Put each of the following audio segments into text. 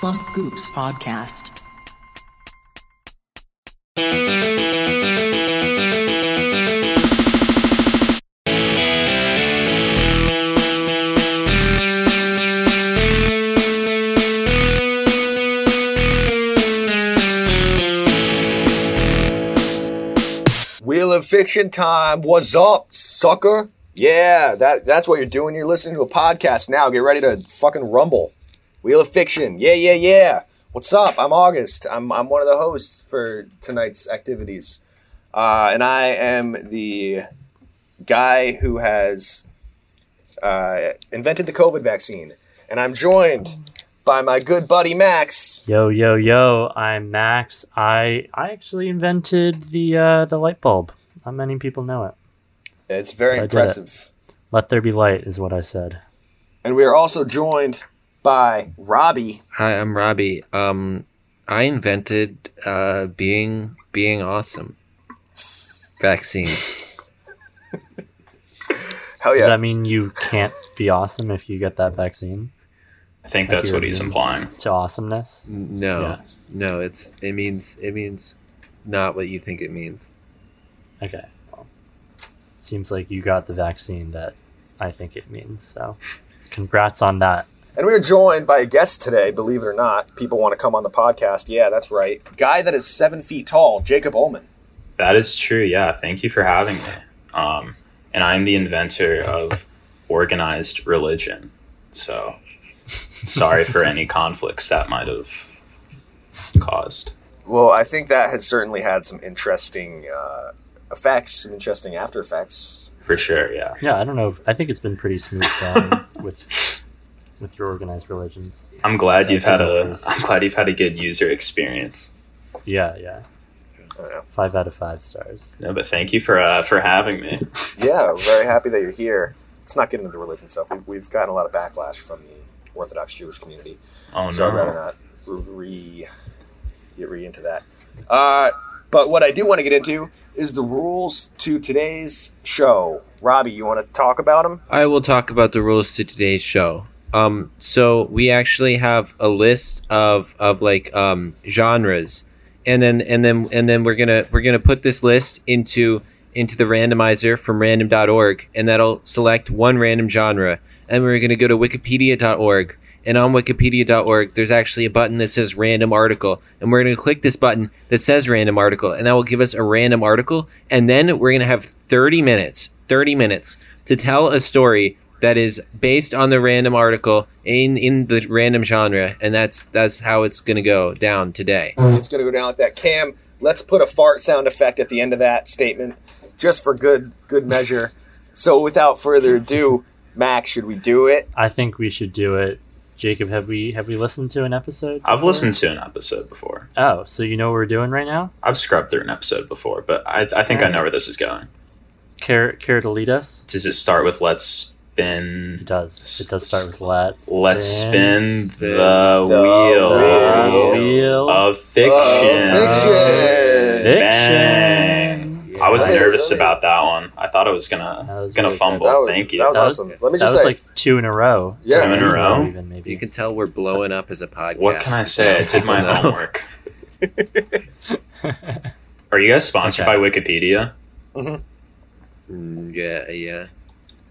Plump Goops Podcast. Wheel of Fiction time. What's up, sucker? Yeah, that that's what you're doing. You're listening to a podcast now. Get ready to fucking rumble. Wheel of Fiction. Yeah, yeah, yeah. What's up? I'm August. I'm I'm one of the hosts for tonight's activities, uh, and I am the guy who has uh, invented the COVID vaccine, and I'm joined by my good buddy Max. Yo yo yo! I'm Max. I I actually invented the uh, the light bulb. Not many people know it. It's very it. impressive. Let there be light is what I said. And we are also joined by Robbie. Hi, I'm Robbie. Um, I invented uh, being being awesome. Vaccine. Hell Does that mean you can't be awesome if you get that vaccine I think Like that's what he's implying. to awesomeness? No, Yeah. no. It's it means it means not what you think it means. Okay. Well, seems like you got the vaccine that I think it means. So, congrats on that. And we are joined by a guest today, believe it or not. People want to come on the podcast. Yeah, that's right. Guy that is seven feet tall, Jacob Ullman. That is true. Yeah. Thank you for having me. Um, and I'm the inventor of organized religion. So sorry for any conflicts that might have caused. Well, I think that has certainly had some interesting uh, effects, some interesting after effects. For sure. Yeah. Yeah, I don't know. If, I think it's been pretty smooth sailing with with your organized religions. I'm glad you've had a Absolutely. I'm glad you've had a good user experience. Yeah, yeah. I don't. Five out of five stars. No, but thank you for uh, for having me. Yeah, very happy that you're here. Let's not get into the religion stuff. We've, we've gotten a lot of backlash from the Orthodox Jewish community. Oh so I'd rather not re get re into that. Uh, but what I do want to get into is the rules to today's show. Robbie, you want to talk about them? I will talk about the rules to today's show. Um, so we actually have a list of of like um genres, and then and then and then we're gonna we're gonna put this list into into the randomizer from random.org, and that'll select one random genre, and we're gonna go to wikipedia.org. And on wikipedia.org, there's actually a button that says random article. And we're going to click this button that says random article. And that will give us a random article. And then we're going to have 30 minutes, 30 minutes to tell a story that is based on the random article in, in the random genre. And that's, that's how it's going to go down today. It's going to go down like that. Cam, let's put a fart sound effect at the end of that statement, just for good good measure. So without further ado, Max, should we do it? I think we should do it. Jacob, have we have we listened to an episode? I've listened to an episode before. Oh, so you know what we're doing right now? I've scrubbed through an episode before, but I, I think I know where this is going. Care care to lead us? Does it start with let's It does. It does start with let's. Let's spin, Spin the, the wheel, wheel. Wheel of fiction. fiction. Fiction. I was Nice. nervous about that one. I thought I was gonna That was gonna really fumble. Was, Thank you. That was That was- awesome. Let me That just was like two in a row. Yeah. Two in a row? Even maybe. You can tell we're blowing up as a podcast. what can I say? I did my homework. Are you guys sponsored Okay. by Wikipedia? Mm, Yeah, yeah.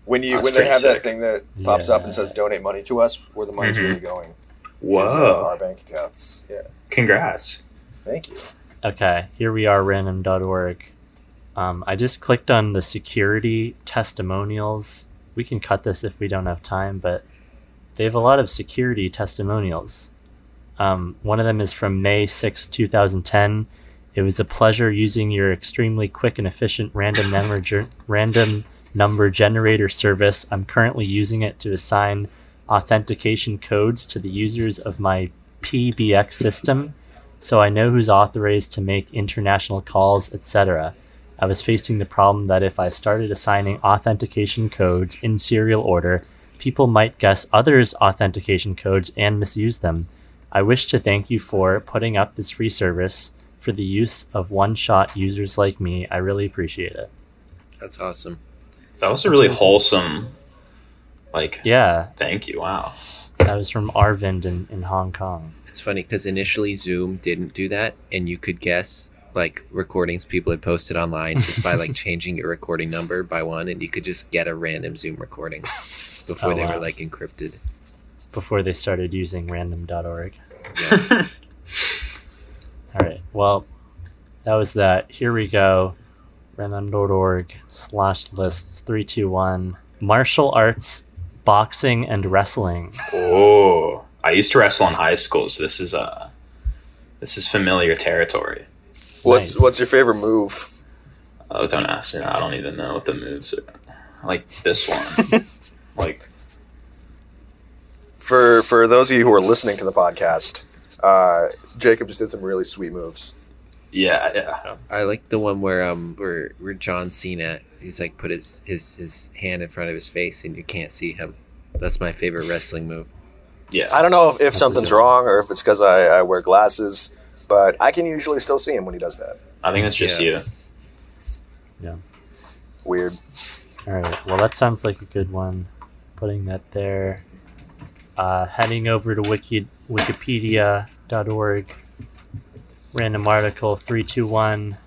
When you That's when they pretty have that thing that pops up and says "donate money to us," where the money's Mhm. really going. is, uh, Whoa! our bank accounts. Yeah, Congrats. thank you. Okay, here we are, random.org. Um, I just clicked on the security testimonials. We can cut this if we don't have time, but they have a lot of security testimonials. Um, one of them is from May 6, 2010. It was a pleasure using your extremely quick and efficient random number, ger- random number generator service. I'm currently using it to assign authentication codes to the users of my PBX system so I know who's authorized to make international calls, etc. I was facing the problem that if I started assigning authentication codes in serial order, people might guess others' authentication codes and misuse them. I wish to thank you for putting up this free service for the use of one shot users like me. I really appreciate it. That's awesome. That was a really wholesome, like, Yeah, thank you. Wow. that was from Arvind in, in Hong Kong. It's funny because initially Zoom didn't do that, and you could guess like recordings people had posted online just by like changing your recording number by one, and you could just get a random Zoom recording before Oh, they wow. were like encrypted. Before they started using random.org. Yeah. All right. Well, that was that. Here we go. Random.org slash lists three two one martial arts, boxing and wrestling. Oh, I used to wrestle in high school, so this is uh this is familiar territory. What's Nice. what's your favorite move? Oh, don't ask me. I don't even know what the moves are. Like this one. like For for those of you who are listening to the podcast, uh, Jacob just did some really sweet moves. Yeah, yeah. I like the one where um where where John Cena he's like put his his his hand in front of his face and you can't see him. That's my favorite wrestling move. Yeah. I don't know if, if something's wrong or if it's because I, I wear glasses, but I can usually still see him when he does that. I think it's just Yeah. you. Yeah. Weird. All right. Well, that sounds like a good one. Putting that there. Uh, heading over to wiki wikipedia.org. Random article 321.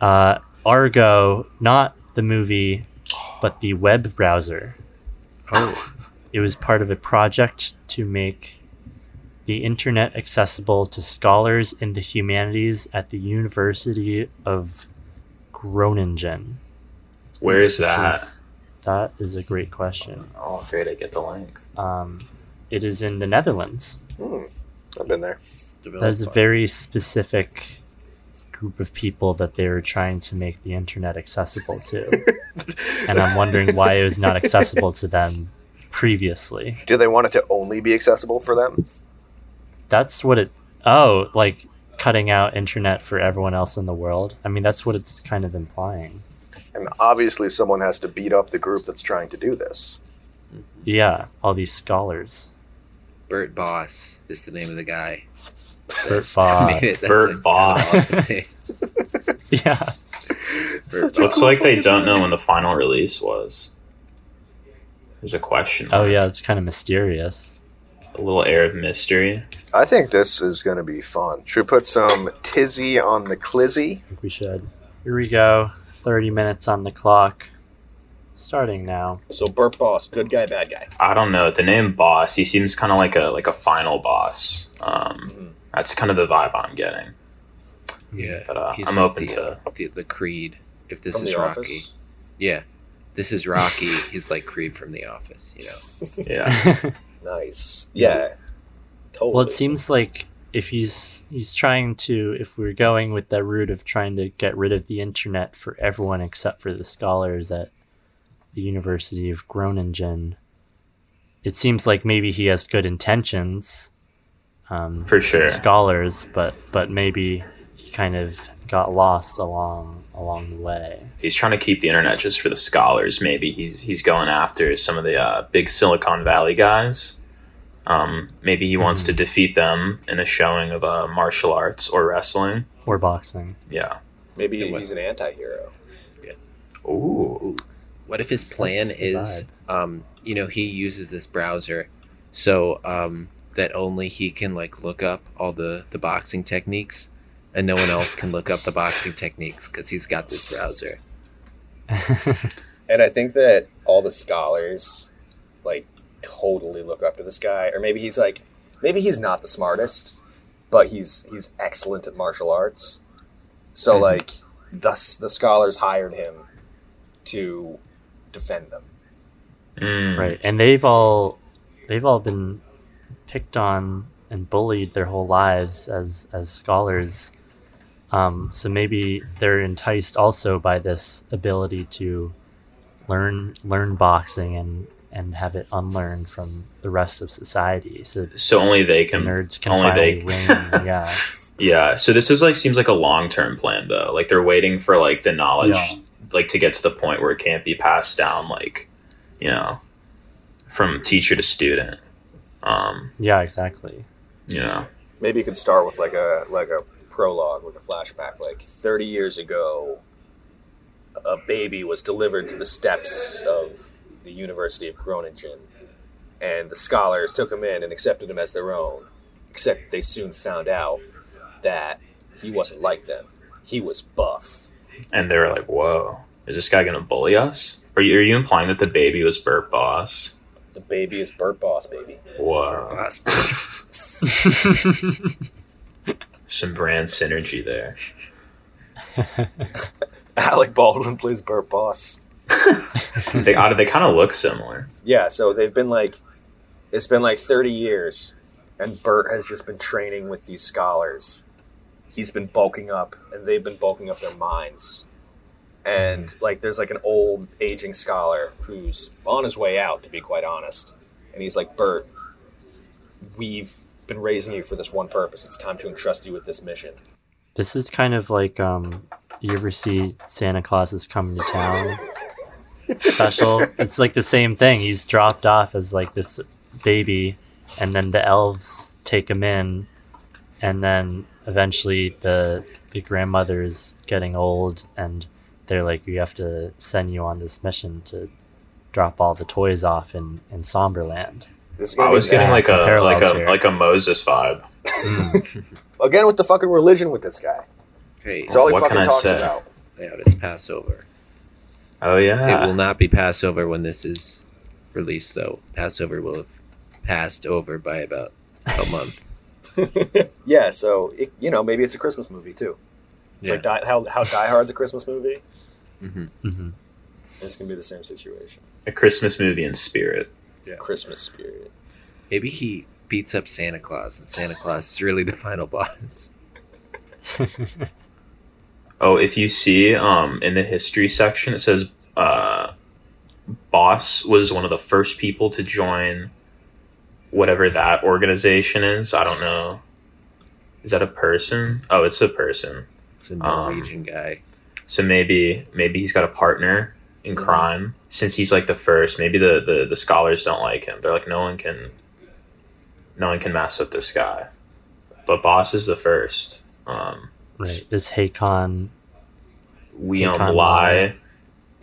Uh, Argo, not the movie, but the web browser. Oh, It was part of a project to make the internet accessible to scholars in the humanities at the University of Groningen. Where is that? is- that is a great question. Oh, afraid I get the link. Um, it is in the Netherlands. Hmm. I've been there. That is a very specific group of people that they were trying to make the internet accessible to. and I'm wondering why it was not accessible to them previously. Do they want it to only be accessible for them? That's what it. Oh, like cutting out internet for everyone else in the world. I mean, that's what it's kind of implying. And obviously, someone has to beat up the group that's trying to do this. Yeah, all these scholars. Bert Boss is the name of the guy. Bert Boss. Made it. That's Bert a- Boss. awesome name. Yeah. Bert Looks Boss. like they don't know when the final release was. There's a question. Oh yeah, it's kind of mysterious. A little air of mystery. I think this is going to be fun. Should we put some tizzy on the clizzy? I think we should. Here we go. 30 minutes on the clock. Starting now. So, Burt Boss, good guy, bad guy. I don't know. The name boss, he seems kind of like a like a final boss. Um. That's kind of the vibe I'm getting. Yeah, But uh, he's I'm like open the, to. the the Creed. If this From is Rocky, Office? yeah, this is Rocky. he's like Creed from The Office. You know, Yeah. Nice. Yeah. Totally. well, it seems like if he's he's trying to if we're going with that route of trying to get rid of the internet for everyone except for the scholars at the University of Groningen, it seems like maybe he has good intentions um, For sure. scholars, but but maybe he kind of got lost along along the way. he's trying to keep the internet just for the scholars. Maybe he's he's going after some of the uh, big Silicon Valley guys. Um, maybe he wants to defeat them in a showing of uh, martial arts or wrestling. Or boxing. Yeah. Maybe Yeah, he's an anti hero. Ooh. what if his plan That's is, um, you know, he uses this browser, so um, that only he can like look up all the the boxing techniques, and no one else can look up the boxing techniques because he's got this browser. And I think that all the scholars, like, totally look up to this guy. Or maybe he's like, maybe he's not the smartest, but he's he's excellent at martial arts. So, Mhm. like, thus the scholars hired him to defend them. Mm. right and they've all they've all been picked on and bullied their whole lives as as scholars um, so maybe they're enticed also by this ability to learn learn boxing and and have it unlearned from the rest of society so So only they the can. nerds can only they- reign yeah Yeah. So this is like seems like a long term plan though. Like they're waiting for like the knowledge, Yeah. like to get to the point where it can't be passed down, like you know, from teacher to student. Um, yeah exactly you know. Maybe you could start with like a like a prologue, like a flashback. Like thirty years ago, a baby was delivered to the steps of the University of Groningen, and the scholars took him in and accepted him as their own. Except they soon found out that he wasn't like them. He was buff. And they were like, "Whoa, is this guy gonna bully us?" Are you are you implying that the baby was Burt Boss? The baby is Burt Boss, baby. Wow. Last- some brand synergy there. Alec Baldwin plays Burt Boss. They uh, they kind of look similar. Yeah, so they've been like, it's been like 30 years, and Bert has just been training with these scholars. He's been bulking up, and they've been bulking up their minds. And like, there's like an old aging scholar who's on his way out, to be quite honest. And he's like, Bert, we've been raising you for this one purpose. It's time to entrust you with this mission. This is kind of like um, you ever see Santa Claus is coming to town special? It's like the same thing. He's dropped off as like this baby, and then the elves take him in, and then eventually the the grandmother is getting old, and they're like, "We have to send you on this mission to drop all the toys off in in Somberland." This is I was getting like a like a here. like a Moses vibe. again with the fucking religion with this guy. Hey, It's all he What fucking can I talks say? about. yeah, it's Passover. Oh yeah. It will not be Passover when this is released, though. Passover will have passed over by about a month. Yeah, so it, you know maybe it's a Christmas movie too. It's Yeah. like die, how how Die Hard's a Christmas movie. Hmm hmm This can be the same situation. a Christmas movie in spirit. Yeah. Christmas spirit. Maybe he beats up Santa Claus, and Santa Claus is really the final boss. Oh, if you see um, in the history section, it says uh, Boss was one of the first people to join whatever that organization is. I don't know. Is that a person? Oh, it's a person. It's a Um, guy. So maybe maybe he's got a partner in crime. Since he's like the first, maybe the, the, the scholars don't like him. They're like, no one can no one can mess with this guy. But Boss is the first. Um, Right. Is Hakon we um, Hakon lie.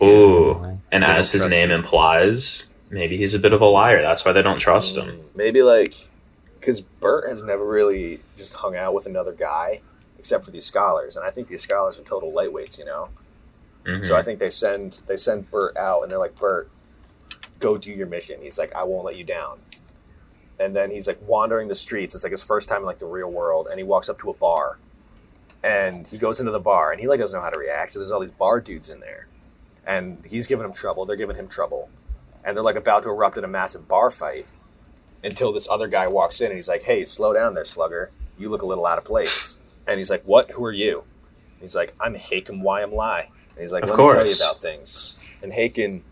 Lie. Ooh. Lie? And as his name him. implies, maybe he's a bit of a liar. That's why they don't trust him. Mm, Maybe like because Bert has never really just hung out with another guy except for these scholars, and I think these scholars are total lightweights. You know, Mhm. so I think they send they send Bert out, and they're like, Bert, go do your mission. He's like, I won't let you down. And then he's like wandering the streets. It's like his first time in like the real world, and he walks up to a bar, and he goes into the bar, and he like doesn't know how to react. So there's all these bar dudes in there, and he's giving them trouble. They're giving him trouble, and they're like about to erupt in a massive bar fight until this other guy walks in and he's like, "Hey, slow down there, slugger. You look a little out of place." And he's like, "What? Who are you?" And he's like, "I'm Hakon Wium Lie." And he's like, Of "Let me tell you about things." And Hakon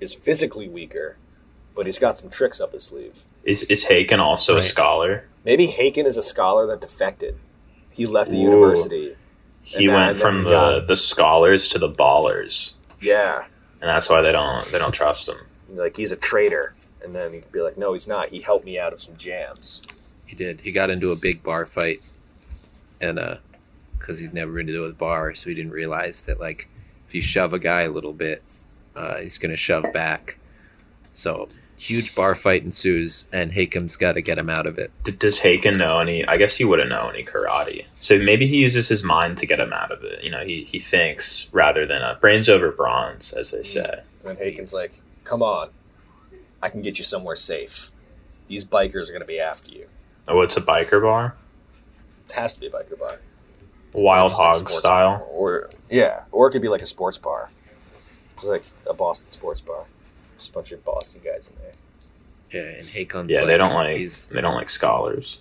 is physically weaker, but he's got some tricks up his sleeve. Is, is Hakon also Right. a scholar? Maybe Hakon is a scholar that defected. He left the Ooh. university. He went and from the, got- the scholars to the ballers, Yeah, and that's why they don't they don't trust him. like he's a traitor. And then you could be like, "No, he's not. He helped me out of some jams." He did. He got into a big bar fight, and uh, because he'd never been to a bar, so he didn't realize that like if you shove a guy a little bit, uh, he's gonna shove back. So huge bar fight ensues, and Hakon's got to get him out of it. D- does Hakon know any? I guess he wouldn't know any karate. So maybe he uses his mind to get him out of it. You know, he, he thinks rather than uh, brains over bronze, as they say. And then Hakon's like, "Come on, I can get you somewhere safe. These bikers are going to be after you. Oh, it's a biker bar, It has to be a biker bar, wild Just like hog style. bar. or yeah, or it could be like a sports bar, just like a Boston sports bar. Just a bunch of Boston guys in there. Yeah, and Hakon's Yeah, like, they don't like he's they don't like scholars.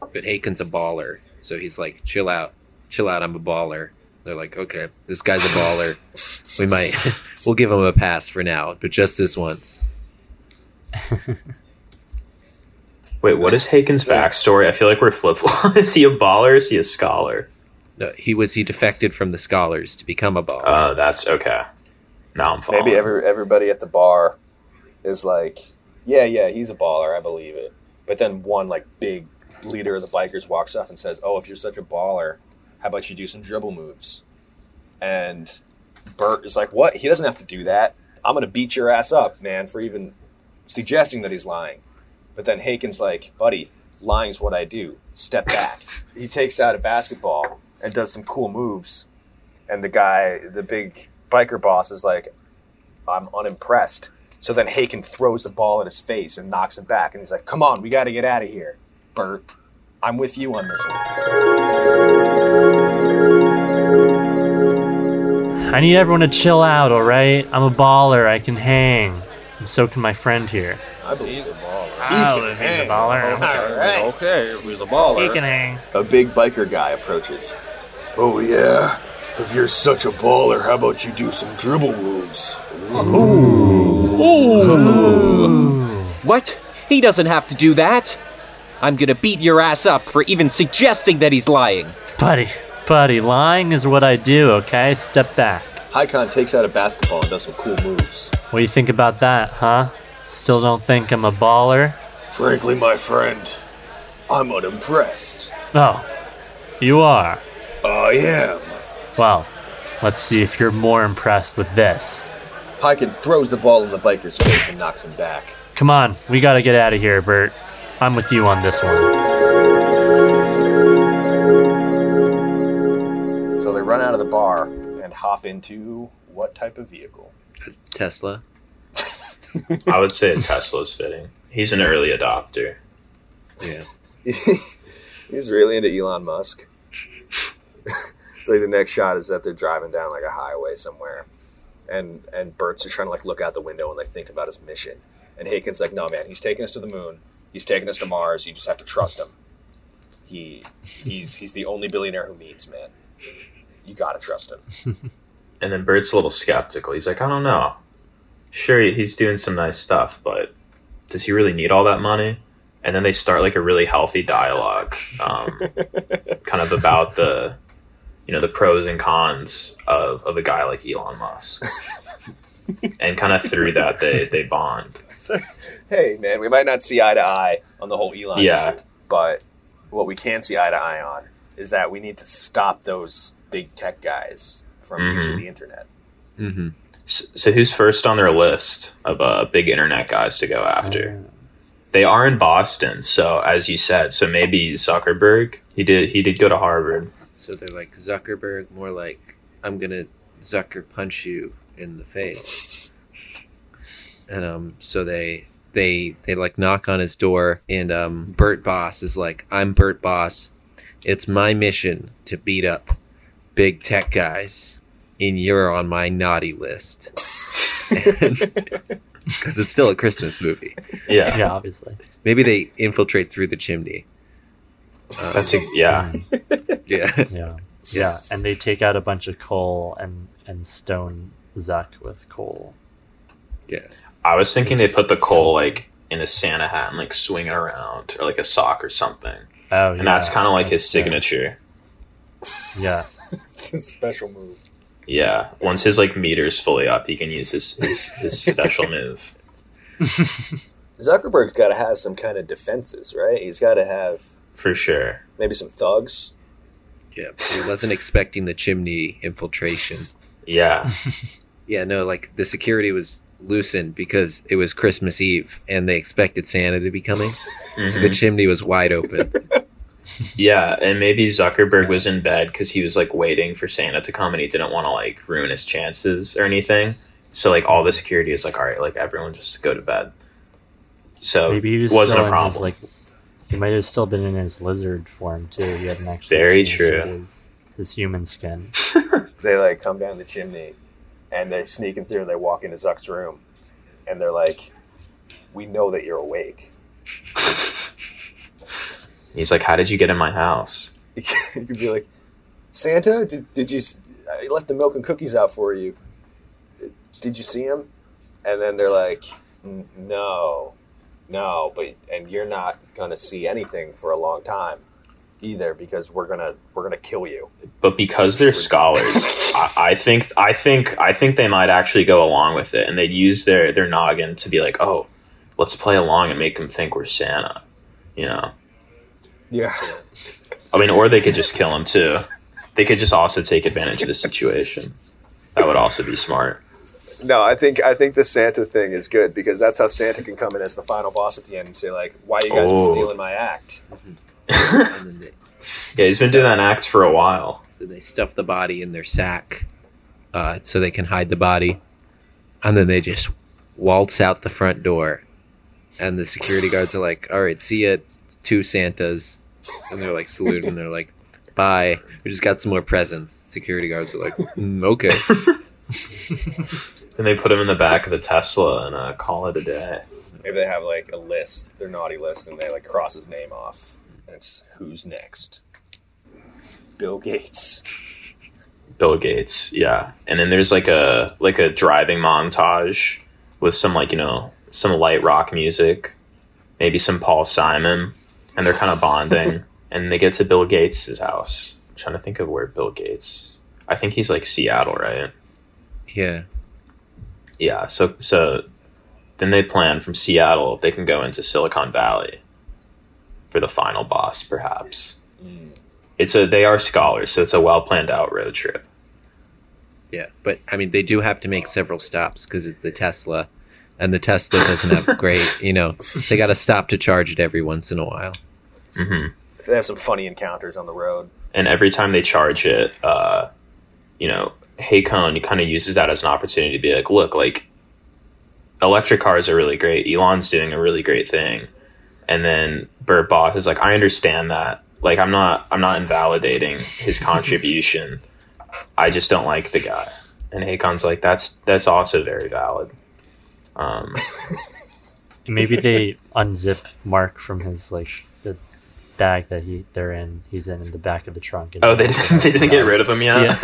but Hakon's a baller, so he's like, chill out, chill out. I'm a baller. They're like, okay, this guy's a baller. we might, we'll give him a pass for now, but just this once. Wait, what is Hakon's backstory? I feel like we're flip flop. is he a baller? Or is he a scholar? No, he was he defected from the scholars to become a baller. Uh, that's okay. Now I'm following. Maybe every everybody at the bar is like, "Yeah, yeah, he's a baller. I believe it." But then one like big leader of the bikers walks up and says, "Oh, if you're such a baller, how about you do some dribble moves?" And Bert is like, "What? He doesn't have to do that. I'm gonna beat your ass up, man, for even suggesting that he's lying." But then Hakon's like, "Buddy, Lying's what I do. Step back. He takes out a basketball and does some cool moves. And the guy, the big biker boss, is like, I'm unimpressed. So then Hakon throws the ball at his face and knocks it back. And he's like, Come on, we got to get out of here. Bert, I'm with you on this one. I need everyone to chill out, alright? I'm a baller, I can hang. And so can my friend here. I believe he's a baller. Oh, if he's a baller. All right. Okay, he's a baller. He can hang. A big biker guy approaches. Oh, yeah? If you're such a baller, how about you do some dribble moves? What? He doesn't have to do that. I'm gonna beat your ass up for even suggesting that he's lying. Buddy, buddy, lying is what I do, okay? Step back. Hakon takes out a basketball and does some cool moves. What do you think about that, huh? Still don't think I'm a baller? Frankly, my friend, I'm unimpressed. Oh, you are. I am. Well, let's see if you're more impressed with this. Hakon throws the ball in the biker's face and knocks him back. Come on, we gotta get out of here, Bert. I'm with you on this one. So they run out of the bar and hop into what type of vehicle? Tesla. I would say a Tesla's fitting. He's an early adopter. Yeah. He's really into Elon Musk. it's like the next shot is that they're driving down like a highway somewhere, and and Bert's just trying to like look out the window and like think about his mission. And Hakon's like, "No, man, he's taking us to the moon. He's taking us to Mars. You just have to trust him. He he's he's the only billionaire who means, man. You gotta trust him." And then Bert's a little skeptical. He's like, I don't know. Sure, he's doing some nice stuff, but does he really need all that money? And then they start like a really healthy dialogue, um, kind of about the, you know, the pros and cons of, of a guy like Elon Musk. and kind of through that, they, they bond. hey, man, we might not see eye to eye on the whole Elon Yeah. issue, but what we can see eye to eye on is that we need to stop those big tech guys from Mhm. using the internet. Mm-hmm. So who's first on their list of uh, big internet guys to go after? They are in Boston, so as you said, so maybe Zuckerberg. He did he did go to Harvard. So they're like Zuckerberg, more like I'm gonna Zucker punch you in the face. And um, so they they they like knock on his door, and um, Bert Boss is like, "I'm Bert Boss. It's my mission to beat up big tech guys, and you're on my naughty list." Because it's still a Christmas movie. Yeah, Yeah, obviously. Maybe they infiltrate through the chimney. Um, that's a, yeah. Mm. Yeah. Yeah. Yeah. And they take out a bunch of coal and, and stone Zuck with coal. Yeah. I was thinking they put the coal like in a Santa hat and like swing it around, or like a sock or something, Oh, and that's kind of like his signature. Yeah. it's a special move. Yeah, once his like meter's fully up, he can use his his, his special move. Zuckerberg's got to have some kind of defenses, right? He's got to have For sure. maybe some thugs. Yeah. He wasn't expecting the chimney infiltration. Yeah, Yeah, no, like the security was loosened because it was Christmas Eve and they expected Santa to be coming. So the Mhm. chimney was wide open. yeah, and maybe Zuckerberg was in bed because he was like waiting for Santa to come, and he didn't want to like ruin his chances or anything. So like all the security is like, all right, like everyone just go to bed. So Maybe he was it wasn't a problem. his, like, he might have still been in his lizard form, too. He hadn't actually Very true. His, his human skin. They like come down the chimney, and they sneak in through. and They walk into Zuck's room, and they're like, "We know that you're awake." He's like, how did you get in my house? you could be like, "Santa, did, did you? I left the milk and cookies out for you. Did you see him?" And then they're like, "No, no, but and you're not gonna see anything for a long time." Either because we're gonna we're gonna kill you. but because they're scholars, I, I think I think I think they might actually go along with it, and they'd use their their noggin to be like, "Oh, let's play along and make them think we're Santa," you know. Yeah. I mean, or they could just kill him too. They could just also take advantage of the situation. That would also be smart. No, I think I think the Santa thing is good because that's how Santa can come in as the final boss at the end and say like, "Why you guys been Oh. stealing my act?" they, Yeah, he's been doing that act for a while. then they stuff the body in their sack uh, so they can hide the body. And then they just waltz out the front door. And the security guards are like, all right, see ya, two Santas. And they're like saluting, and they're like, bye. We just got some more presents. Security guards are like, mm, okay. and they put him in the back of the Tesla and uh, call it a day. Maybe they have like a list, their naughty list, and they like cross his name off. And it's who's next? Bill Gates. Bill Gates, yeah. And then there's like a like a driving montage with some like you know some light rock music, maybe some Paul Simon, and they're kind of bonding. and they get to Bill Gates' house. I'm trying to think of where Bill Gates. I think he's like Seattle, right? Yeah. Yeah. So so then they plan from Seattle they can go into Silicon Valley for the final boss, perhaps. Mm. It's a they are scholars, so it's a well planned out road trip. Yeah. But, I mean, they do have to make several stops because it's the Tesla. And the Tesla doesn't have great, you know, they got to stop to charge it every once in a while. hmm They have some funny encounters on the road. and every time they charge it, uh, you know, Hakon kind of uses that as an opportunity to be like, look, like electric cars are really great. Elon's doing a really great thing, and then Bert Boss is like, I understand that. Like, I'm not, I'm not invalidating his contribution. I just don't like the guy. And Hakon's like, that's that's also very valid. Um, Maybe they unzip Mark from his like the bag that he they're in. He's in in the back of the trunk. and- oh, they didn't, they didn't get rid of him yet.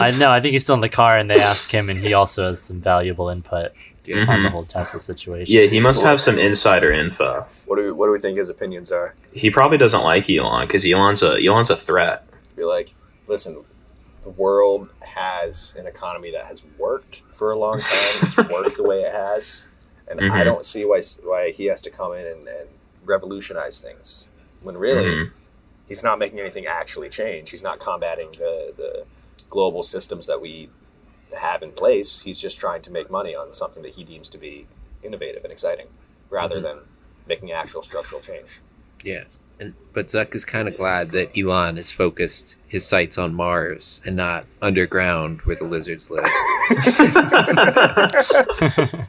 I know. I think he's still in the car, and they asked him, and he also has some valuable input Yeah. on the Mhm. whole Tesla situation. Yeah, he must have some insider info. What do we, what do we think his opinions are? He probably doesn't like Elon because Elon's a Elon's a threat. Be like, listen, the world has an economy that has worked for a long time. It's worked the way it has, and I Mhm. don't see why why he has to come in and, and revolutionize things when really Mhm. he's not making anything actually change. He's not combating the the global systems that we have in place. He's just trying to make money on something that he deems to be innovative and exciting, rather Mm-hmm. than making actual structural change. Yeah. And but Zuck is kind of glad that Elon has focused his sights on Mars and not underground where the lizards live.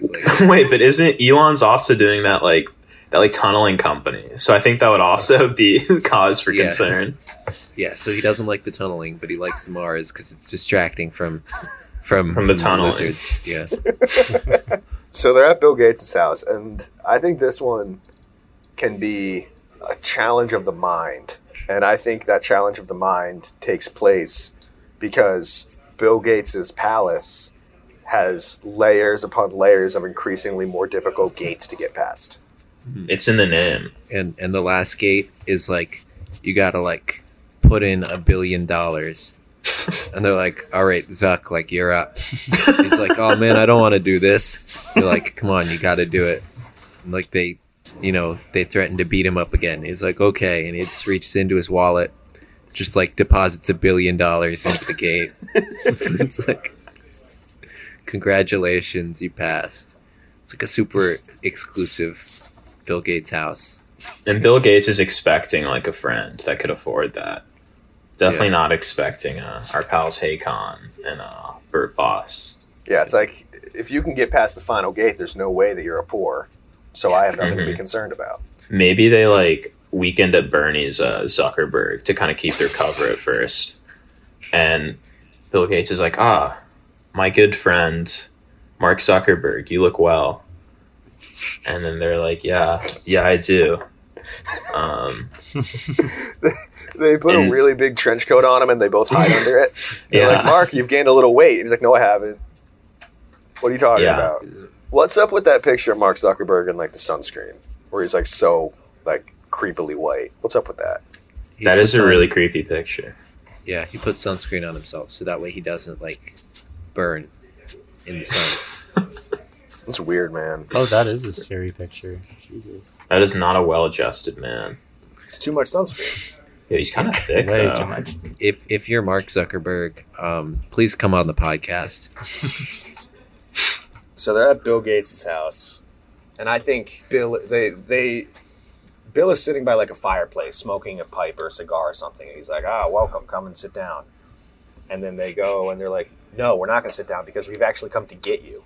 Like, Wait, but isn't Elon's also doing that like that like tunneling company? So I think that would also be cause for Yeah. concern. yeah, so he doesn't like the tunneling, but he likes Mars because it's distracting from from From the tunneling. lizards. Yeah. So they're at Bill Gates' house, and I think this one can be a challenge of the mind. And I think that challenge of the mind takes place because Bill Gates' palace has layers upon layers of increasingly more difficult gates to get past. Mm-hmm. It's in the name. And and the last gate is like you gotta like put in a billion dollars. And they're like, All right, Zuck, like you're up. He's like, Oh man, I don't wanna do this. They're like, Come on, you gotta do it. And like they you know, they threatened to beat him up again. He's like, Okay, and he just reaches into his wallet, just like deposits a billion dollars into the gate. it's like Congratulations, you passed. It's like a super exclusive Bill Gates house. And Bill Gates is expecting like a friend that could afford that. Definitely Yeah. not expecting uh, our pals Hakon and uh, Bert Boss. Yeah, it's like if you can get past the final gate, there's no way that you're a poor. So I have nothing to be Mhm. concerned about. Maybe they like weekend at Bernie's uh, Zuckerberg to kind of keep their cover at first. And Bill Gates is like, ah, my good friend, Mark Zuckerberg, you look well. And then they're like, yeah, yeah, I do. Um, They put And- a really big trench coat on him, and they both hide under it. They're Yeah. like, "Mark, you've gained a little weight." He's like, "No, I haven't." What are you talking Yeah. about? What's up with that picture of Mark Zuckerberg and like the sunscreen, where he's like so like creepily white? What's up with that? He that is puts a on- really creepy picture. yeah. He puts sunscreen on himself so that way he doesn't like burn in the sun. That's weird, man. Oh, that is a scary picture. Jesus. That is not a well adjusted man. It's too much sunscreen. Yeah, he's kind of thick Way though. too much. If if you're Mark Zuckerberg, um, please come on the podcast. So they're at Bill Gates' house, and I think Bill they they Bill is sitting by like a fireplace, smoking a pipe or a cigar or something. He's like, "Ah, welcome, come and sit down." And then they go and they're like, "No, we're not going to sit down because we've actually come to get you."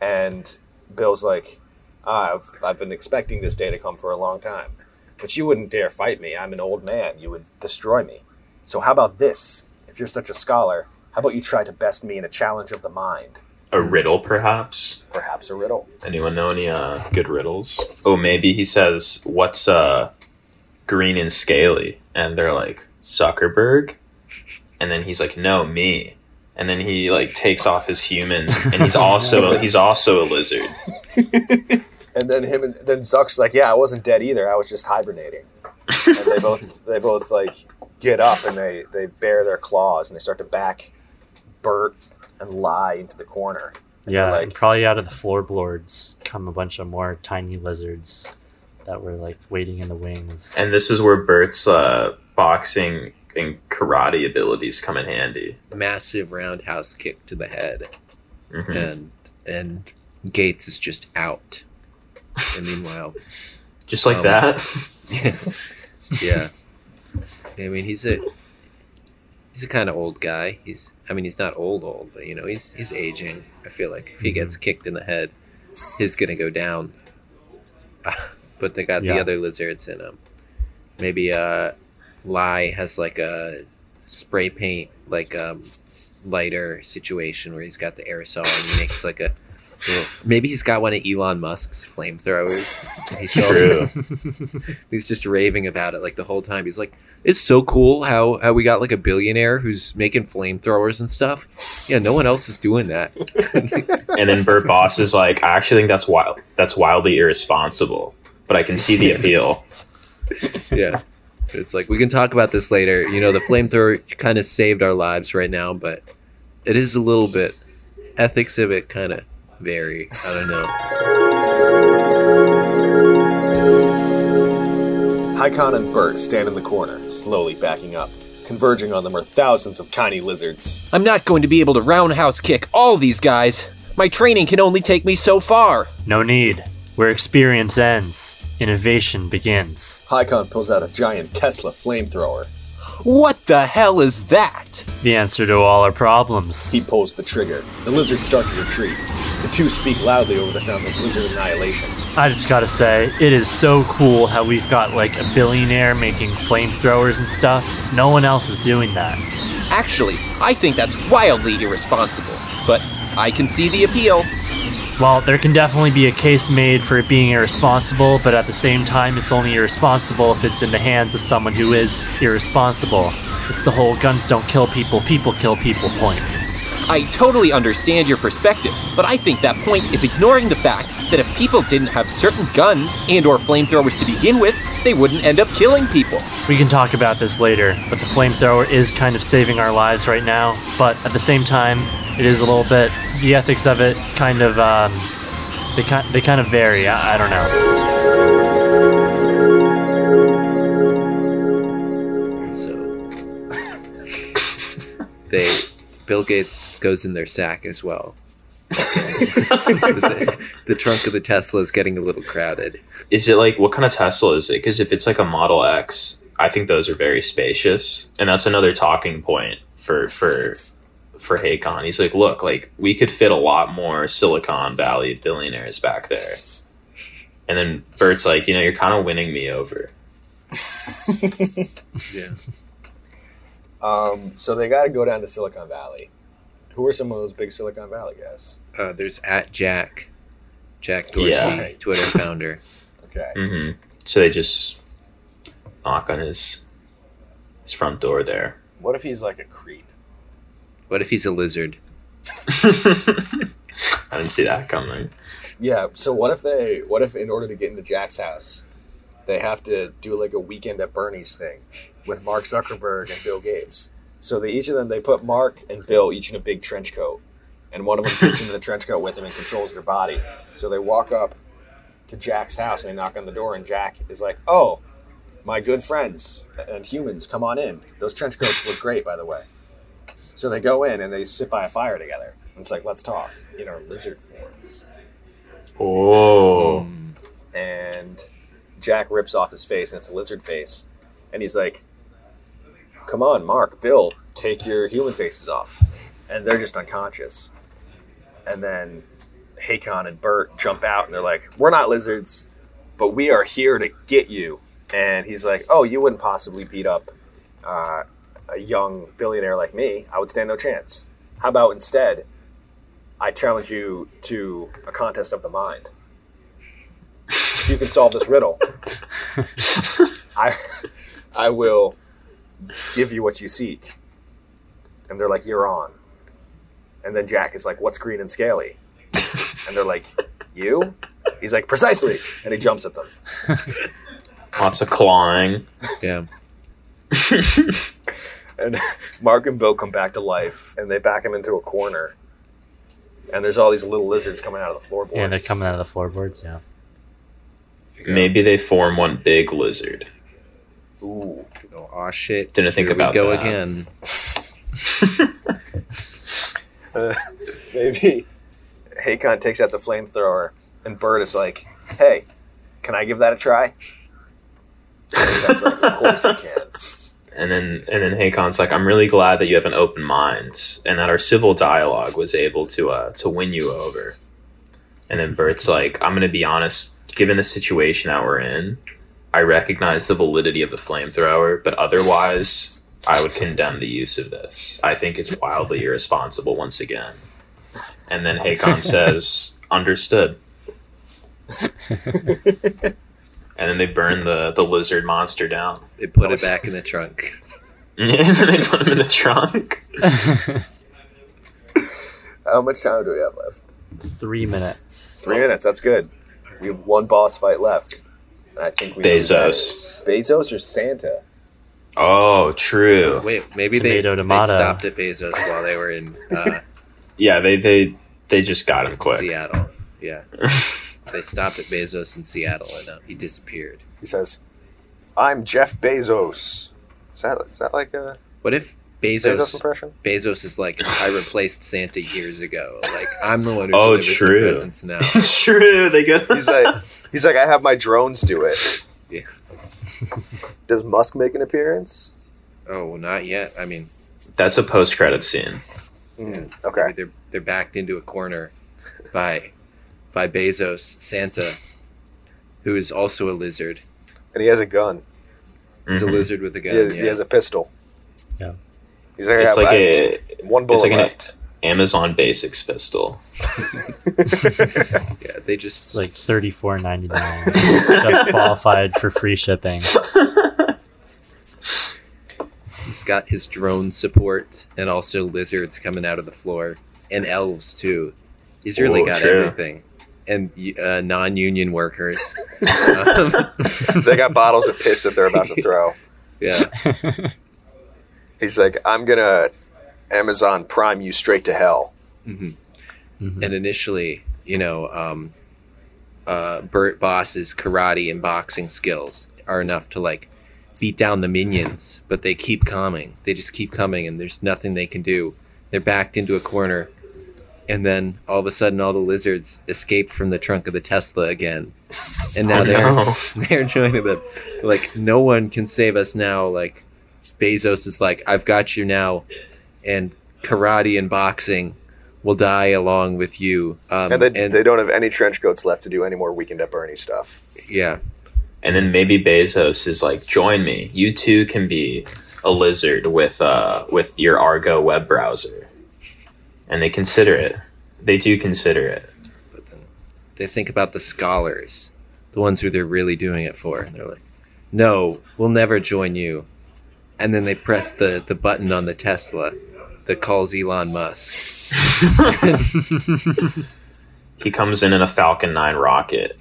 And Bill's like, ah, "I've I've been expecting this day to come for a long time, but you wouldn't dare fight me. I'm an old man. You would destroy me. So how about this? If you're such a scholar, how about you try to best me in a challenge of the mind?" A riddle, perhaps. Perhaps a riddle. Anyone know any uh, good riddles? Oh, maybe he says, "What's uh, green and scaly?" And they're like, "Zuckerberg," and then he's like, "No, me." And then he like takes off his human, and he's also he's also a lizard. And then him and then Zuck's like, yeah, I wasn't dead either. I was just hibernating. and they both they both like get up and they they bare their claws and they start to back Bert and lie into the corner. And Yeah, they're and like probably out of the floorboards come a bunch of more tiny lizards that were like waiting in the wings. And this is where Bert's uh, boxing and karate abilities come in handy. Massive roundhouse kick to the head, Mhm. and and Gates is just out. And meanwhile, Just like Um, that. yeah, I mean he's a he's a kind of old guy. He's I mean he's not old old, but you know he's he's aging. I feel like if he gets kicked in the head, he's gonna go down. but they got the other lizards in him. Maybe uh, Lie has like a spray paint like um lighter situation where he's got the aerosol and he makes like a. little- Maybe he's got one of Elon Musk's flamethrowers. He's True. he's just raving about it like the whole time. He's like, "It's so cool how how we got like a billionaire who's making flamethrowers and stuff. Yeah, no one else is doing that." and then Bert Boss is like, I actually think that's wild. That's wildly irresponsible. But I can see the appeal. yeah, it's like we can talk about this later. You know, the flamethrower kind of saved our lives right now, but it is a little bit ethics of it kind of vary. I don't know. Hakon and Bert stand in the corner, slowly backing up. Converging on them are thousands of tiny lizards. I'm not going to be able to roundhouse kick all these guys. My training can only take me so far. No need. Where experience ends, innovation begins. Hakon pulls out a giant Tesla flamethrower. What the hell is that? The answer to all our problems. He pulls the trigger. The lizards start to retreat. The two speak loudly over the sounds of lizard annihilation. I just gotta say, it is so cool how we've got like a billionaire making flamethrowers and stuff. No one else is doing that. Actually, I think that's wildly irresponsible. But I can see the appeal. Well, there can definitely be a case made for it being irresponsible, but at the same time, it's only irresponsible if it's in the hands of someone who is irresponsible. It's the whole guns don't kill people, people kill people point. I totally understand your perspective, but I think that point is ignoring the fact that if people didn't have certain guns and or flamethrowers to begin with, they wouldn't end up killing people. We can talk about this later, but the flamethrower is kind of saving our lives right now. But at the same time, it is a little bit the ethics of it kind of um, they kind they kind of vary. I, I don't know. So they Bill Gates goes in their sack as well. the, the trunk of the Tesla is getting a little crowded. Is it like, what kind of Tesla is it? Because if it's like a Model X, I think those are very spacious. And that's another talking point for, for, for Hakon. He's like, look, like we could fit a lot more Silicon Valley billionaires back there. And then Bert's like, you know, you're kind of winning me over. Yeah. Um, so they got to go down to Silicon Valley. Who are some of those big Silicon Valley guys? Uh, there's at Jack, Jack Dorsey, Yeah. Twitter founder. Okay. hmm So they just knock on his his front door there. What if he's like a creep? What if he's a lizard? I didn't see that coming. Yeah. So what if they? What if in order to get into Jack's house, they have to do like a weekend at Bernie's thing with Mark Zuckerberg and Bill Gates? So they each of them they put Mark and Bill each in a big trench coat, and one of them gets into the trench coat with them and controls their body. So they walk up to Jack's house and they knock on the door, and Jack is like, "Oh, my good friends and humans, come on in. Those trench coats look great, by the way. So they go in and they sit by a fire together. And it's like, let's talk in our lizard forms. Oh, And Jack rips off his face, and it's a lizard face. And he's like, come on, Mark, Bill, take your human faces off. And they're just unconscious. And then Hakon and Bert jump out, and they're like, we're not lizards, but we are here to get you. And he's like, oh, you wouldn't possibly beat up uh, a young billionaire like me. I would stand no chance. How about instead, I challenge you to a contest of the mind. If you can solve this riddle, I, I will give you what you seek. And they're like, you're on. And then Jack is like, what's green and scaly? And they're like, you? He's like, precisely. And he jumps at them. lots of clawing. Yeah. And Mark and Bill come back to life, and they back him into a corner. And there's all these little lizards coming out of the floorboards. Yeah, they're coming out of the floorboards. Yeah. Maybe they form one big lizard. Ooh. Oh, aw, shit. Didn't think about we go that. again. Uh, maybe Hakon takes out the flamethrower, and Bert is like, "Hey, can I give that a try?" That's like, of course you can. And then and then Hakon's like, I'm really glad that you have an open mind and that our civil dialogue was able to uh to win you over. And then Bert's like, I'm gonna be honest, given the situation that we're in, I recognize the validity of the flamethrower, but otherwise I would condemn the use of this. I think it's wildly irresponsible once again. And then Hakon says, Understood. and then they burn the, the lizard monster down. They put it back in the trunk. and then they put him in the trunk. How much time do we have left? Three minutes. Three minutes. That's good. We have one boss fight left. And I think we know who that Bezos. is. Bezos or Santa? Oh, true. Wait, maybe they, Tomato, they stopped at Bezos while they were in uh, Yeah, they they they just got him quick. Seattle. Yeah. they stopped at Bezos in Seattle and uh, he disappeared. He says, "I'm Jeff Bezos." Is that is that like a What if Bezos, Bezos impression? Bezos is like I replaced Santa years ago. Like I'm the one who Oh, delivers true. the presents now. It's true. They get. He's like, he's like, I have my drones do it. Yeah. Does Musk make an appearance? Oh, well, not yet. I mean, That's a post credit scene. Mm, maybe okay. they're they're backed into a corner by by Bezos, Santa, who is also a lizard. And he has a gun. He's a Mhm. lizard with a gun. He has, yeah. he has a pistol. Yeah. He's like, It's like have a one bullet it's like an. Amazon Basics pistol. yeah, they just like thirty four ninety nine. Just qualified for free shipping. He's got his drone support and also lizards coming out of the floor and elves too. He's really Whoa, got true. everything. And uh, non-union workers. um, they got bottles of piss that they're about to throw. yeah, He's like, I'm gonna Amazon Prime you straight to hell. Mhm. and initially, you know, um, uh, Bert Boss's karate and boxing skills are enough to like beat down the minions, but they keep coming. They just keep coming, and there's nothing they can do. They're backed into a corner, and then all of a sudden, all the lizards escape from the trunk of the Tesla again, and now Oh, they're no. they're joining them. Like no one can save us now. Like Bezos is like, I've got you now, and karate and boxing will die along with you. Um, And they, they don't have any trench coats left to do any more Weekend at Bernie stuff. yeah, And then maybe Bezos is like, join me. You too can be a lizard with uh with your Argo web browser. And they consider it. They do consider it. but then they think about the scholars, the ones who they're really doing it for. And they're like, no, we'll never join you. And then they press the, the button on the Tesla that calls Elon Musk. He comes in in a Falcon 9 rocket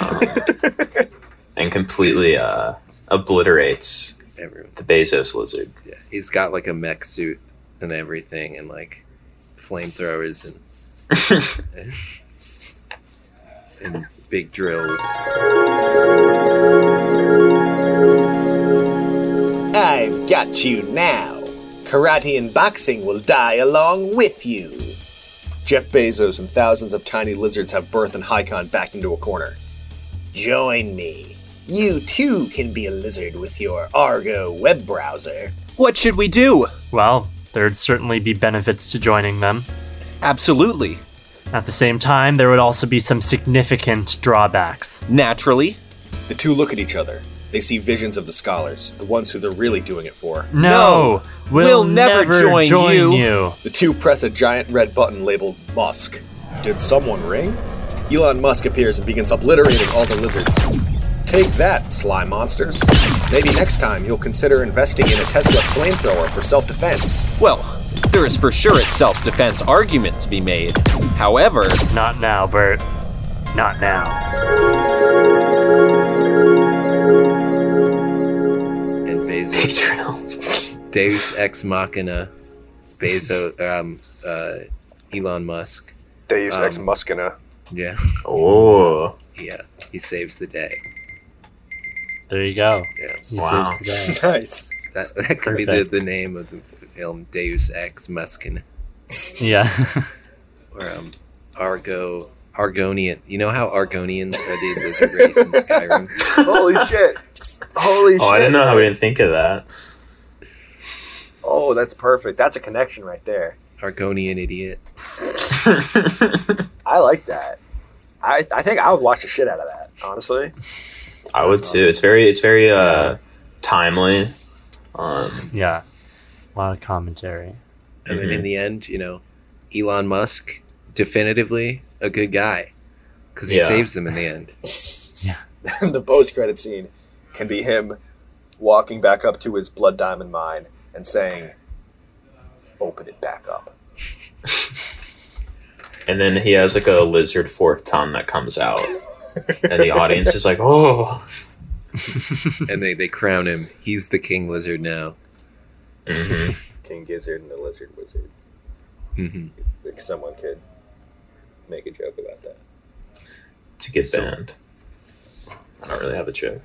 um, and completely uh, obliterates Everyone. the Bezos lizard. Yeah, he's got like a mech suit and everything, and like flamethrowers and and big drills. I've got you now. Karate and boxing will die along with you. Jeff Bezos and thousands of tiny lizards have Bert and Hakon backed into a corner. Join me. You too can be a lizard with your Argo web browser. What should we do? Well, there'd certainly be benefits to joining them. Absolutely. At the same time, there would also be some significant drawbacks. Naturally. The two look at each other. They see visions of the scholars, the ones who they're really doing it for. No, we'll, we'll never never, join you. you. The two press a giant red button labeled Musk. Did someone ring? Elon Musk appears and begins obliterating all the lizards. Take that, slime monsters. Maybe next time you'll consider investing in a Tesla flamethrower for self defense. Well, there is for sure a self defense argument to be made. However, Not now, Bert. Not now. Bezos, Patreons. Deus Ex Machina, Bezos, um, uh, Elon Musk. Deus Ex Muskina. Yeah, Oh, yeah, he saves the day. There you go. Yeah, He Wow. saves the day. Nice. that that could be the, the name of the film Deus Ex Machina Yeah. or um, Argo Argonian. You know how Argonians are the lizard race in Skyrim? Holy shit. Holy shit. oh, I didn't know how we didn't think of that. Oh, that's perfect. That's a connection right there. Argonian idiot. I like that. I, I think I would watch the shit out of that, honestly. I would too. It's very, it's very uh, timely. Um, yeah. A lot of commentary. And then Mhm. in the end, you know, Elon Musk definitively a good guy because he Yeah. saves them in the end. Yeah. the post credit scene can be him walking back up to his blood diamond mine and saying, "Open it back up." and then he has like a lizard fourth tongue that comes out, and the audience is like, "Oh." and they, they crown him. He's the king lizard now. Mhm. King Gizzard and the Lizard Wizard. hmm Like someone could make a joke about that. To get So- banned. I don't really have a joke.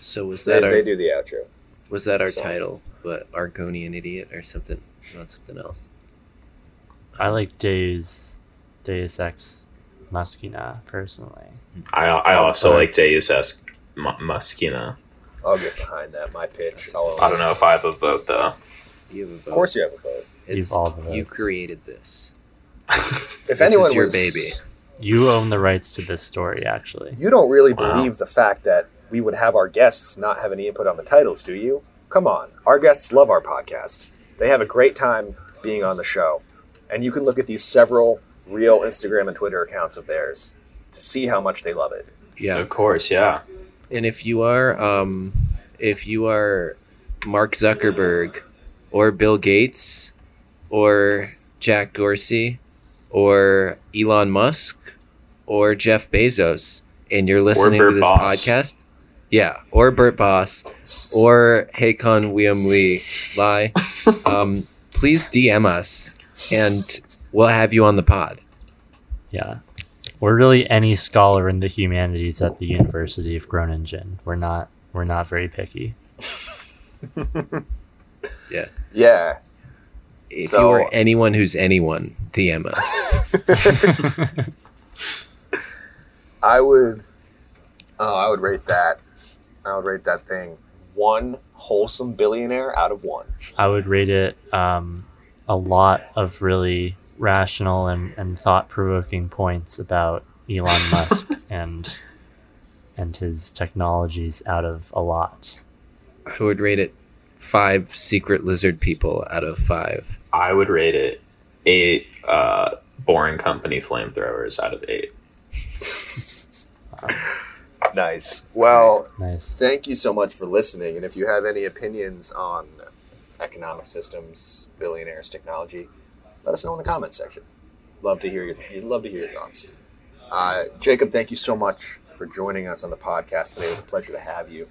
So was They, that our they do the outro. was that our so- title? But Argonian idiot or something? Not something else. I like Deus, Deus Ex Machina personally. I I also like Deus Ex M- Machina. I'll get behind that. My pitch. I'll don't know if I have a vote though. You have a vote. Of course, you have a vote. it's, You've all the you created this. If This anyone is your was, baby. You own the rights to this story, actually. You don't really Wow. believe the fact that we would have our guests not have any input on the titles, do you? Come on. Our guests love our podcast. They have a great time being on the show. And you can look at these several real Instagram and Twitter accounts of theirs to see how much they love it. Yeah. Of course, yeah. And if you are um if you are Mark Zuckerberg or Bill Gates or Jack Dorsey or Elon Musk or Jeff Bezos and you're listening to this Boss. podcast, yeah, or Bert Boss or Hakon Wium Lee Lie, um, please DM us and we'll have you on the pod. Yeah. We're really any scholar in the humanities at the University of Groningen. We're not we're not very picky. Yeah. Yeah. If So- you are anyone who's anyone, DM us. I would oh, I would rate that I would rate that thing one wholesome billionaire out of one. I would rate it um, a lot of really rational and, and thought provoking points about Elon Musk and and his technologies out of a lot. I would rate it five secret lizard people out of five. I would rate it eight uh, boring company flamethrowers out of eight. Nice. Well, Nice. Thank you so much for listening. And if you have any opinions on economic systems, billionaires, technology, let us know in the comments section. Love to hear your love to hear your thoughts. Uh, Jacob, thank you so much for joining us on the podcast today. It was a pleasure to have you.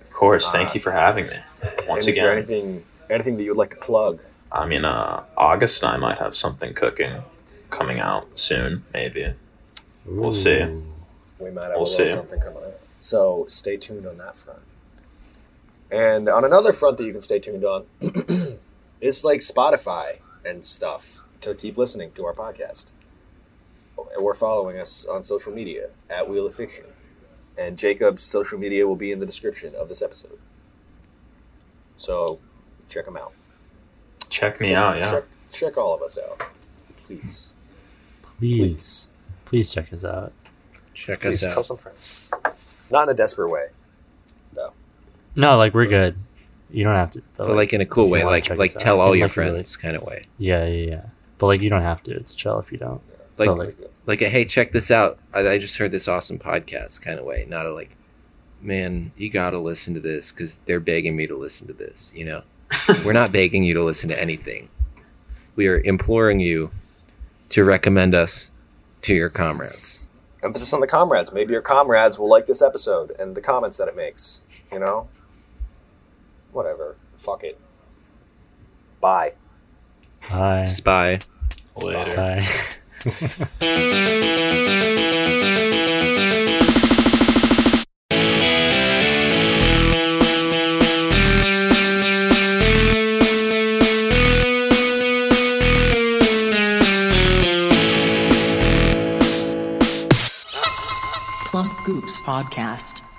Of course, thank you for having me once and is there again. anything anything that you'd like to plug? I mean, uh, August and I might have something cooking coming out soon, maybe. We'll see. Ooh. We might have We'll a little see. something coming up. So stay tuned on that front. And on another front that you can stay tuned on it's like Spotify and stuff to keep listening to our podcast. Or following us on social media at Wheel of Fiction. And Jacob's social media will be in the description of this episode. So check them out. Check me out, yeah. Check, check all of us out. Please. Please, please check us out. Check Please us out. tell some friends. Not in a desperate way. No, No, like we're good. You don't have to. But like in a cool way, like like tell out, all in, your like, a really- friends kind of way. yeah, yeah, yeah. But like you don't have to. It's chill if you don't. Like like, like a hey check this out I, I just heard this awesome podcast kind of way not a like man you gotta listen to this because they're begging me to listen to this you know we're not begging you to listen to anything we are imploring you to recommend us to your comrades Emphasis on the comrades. Maybe your comrades will like this episode and the comments that it makes. You know? Whatever. Fuck it. Bye. Bye. spy Later. Bye. Podcast.